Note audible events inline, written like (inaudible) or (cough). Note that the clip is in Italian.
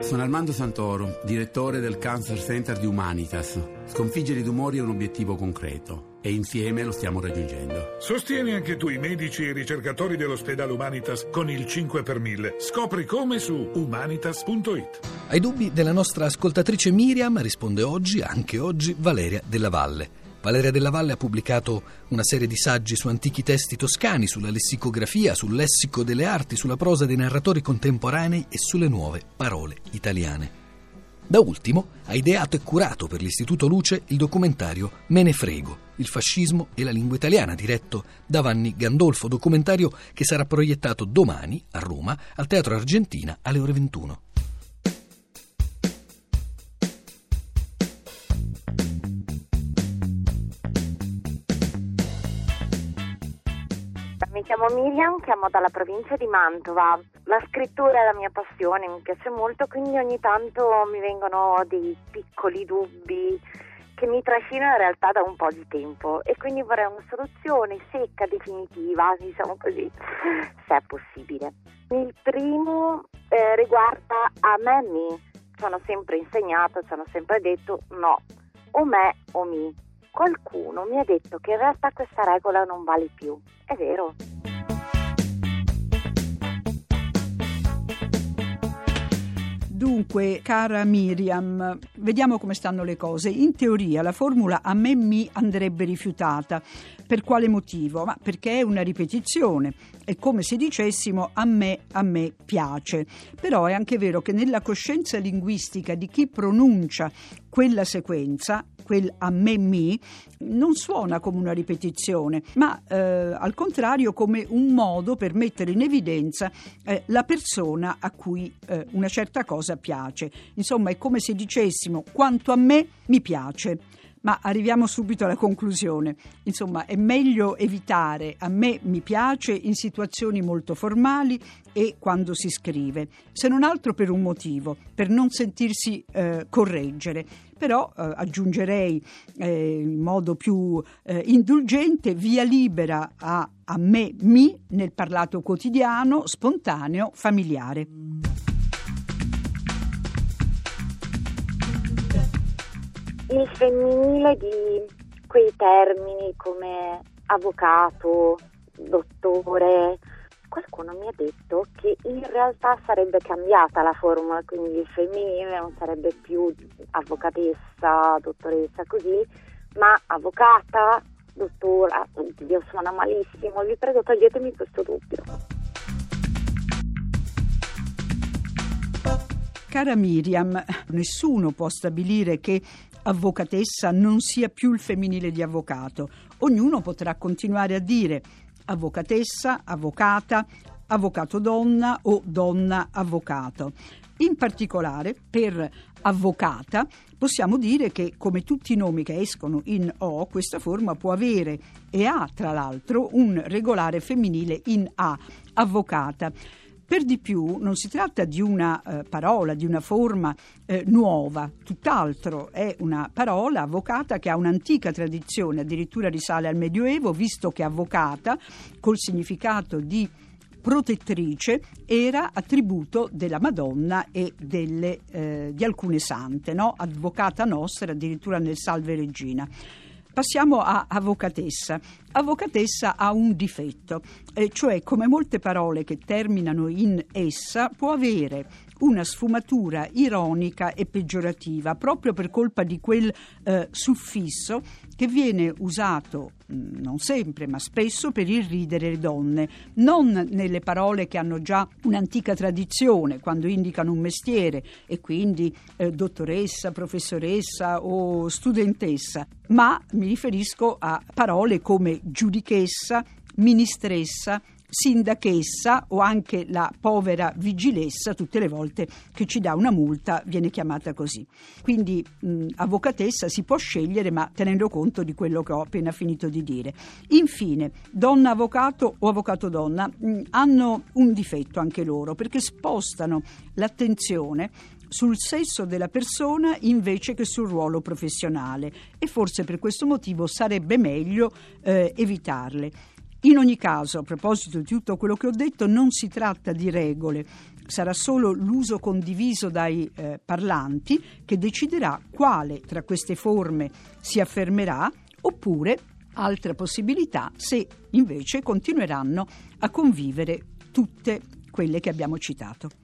Sono Armando Santoro, direttore del Cancer Center di Humanitas. Sconfiggere i tumori è un obiettivo concreto e insieme lo stiamo raggiungendo. Sostieni anche tu i medici e i ricercatori dell'ospedale Humanitas con il 5 per 1000. Scopri come su humanitas.it. Ai dubbi della nostra ascoltatrice Miriam risponde oggi, anche oggi, Valeria Della Valle. Valeria Della Valle ha pubblicato una serie di saggi su antichi testi toscani, sulla lessicografia, sul lessico delle arti, sulla prosa dei narratori contemporanei e sulle nuove parole italiane. Da ultimo ha ideato e curato per l'Istituto Luce il documentario Me ne frego, il fascismo e la lingua italiana, diretto da Vanni Gandolfo, documentario che sarà proiettato domani a Roma al Teatro Argentina alle ore 21. Mi chiamo Miriam, chiamo dalla provincia di Mantova. La scrittura è la mia passione, mi piace molto, quindi ogni tanto mi vengono dei piccoli dubbi che mi trascinano in realtà da un po' di tempo e quindi vorrei una soluzione secca, definitiva, diciamo così, (laughs) se è possibile. Il primo eh, riguarda a me mi. Ci hanno sempre insegnato, ci hanno sempre detto no, o me o mi qualcuno mi ha detto che in realtà questa regola non vale più. È vero. Dunque, cara Miriam, vediamo come stanno le cose. In teoria la formula a me mi andrebbe rifiutata. Per quale motivo? Ma perché è una ripetizione. È come se dicessimo a me, a me piace. Però è anche vero che nella coscienza linguistica di chi pronuncia quella sequenza, quel a me mi, non suona come una ripetizione, ma eh, al contrario come un modo per mettere in evidenza eh, la persona a cui eh, una certa cosa piace. Insomma, è come se dicessimo quanto a me mi piace. Ma arriviamo subito alla conclusione. Insomma, è meglio evitare a me mi piace in situazioni molto formali e quando si scrive, se non altro per un motivo, per non sentirsi eh, correggere. Però eh, aggiungerei eh, in modo più eh, indulgente via libera a, a me mi nel parlato quotidiano, spontaneo, familiare. Il femminile di quei termini come avvocato, dottore. Qualcuno mi ha detto che in realtà sarebbe cambiata la formula, quindi il femminile non sarebbe più avvocatessa, dottoressa, così, ma avvocata, dottora. Oddio, suona malissimo, vi prego toglietemi questo dubbio. Cara Miriam, nessuno può stabilire che avvocatessa non sia più il femminile di avvocato. Ognuno potrà continuare a dire avvocatessa, avvocata, avvocato donna o donna avvocato. In particolare, per avvocata possiamo dire che, come tutti i nomi che escono in O, questa forma può avere e ha tra l'altro un regolare femminile in A, avvocata. Per di più non si tratta di una eh, parola, di una forma eh, nuova, tutt'altro è una parola avvocata che ha un'antica tradizione, addirittura risale al Medioevo, visto che avvocata col significato di protettrice era attributo della Madonna e delle, eh, di alcune sante, no? avvocata nostra addirittura nel Salve Regina. Passiamo a avvocatessa. Avvocatessa ha un difetto, cioè come molte parole che terminano in essa può avere una sfumatura ironica e peggiorativa proprio per colpa di quel eh, suffisso che viene usato mm, non sempre ma spesso per irridere le donne, non nelle parole che hanno già un'antica tradizione quando indicano un mestiere e quindi eh, dottoressa, professoressa o studentessa, ma mi riferisco a parole come giudichessa, ministressa, sindachessa o anche la povera vigilessa, tutte le volte che ci dà una multa viene chiamata così. Quindi mh, avvocatessa si può scegliere, ma tenendo conto di quello che ho appena finito di dire. Infine, donna avvocato o avvocato donna mh, hanno un difetto anche loro perché spostano l'attenzione sul sesso della persona invece che sul ruolo professionale e forse per questo motivo sarebbe meglio eh, evitarle. In ogni caso, a proposito di tutto quello che ho detto, non si tratta di regole, sarà solo l'uso condiviso dai eh, parlanti che deciderà quale tra queste forme si affermerà oppure altra possibilità se invece continueranno a convivere tutte quelle che abbiamo citato.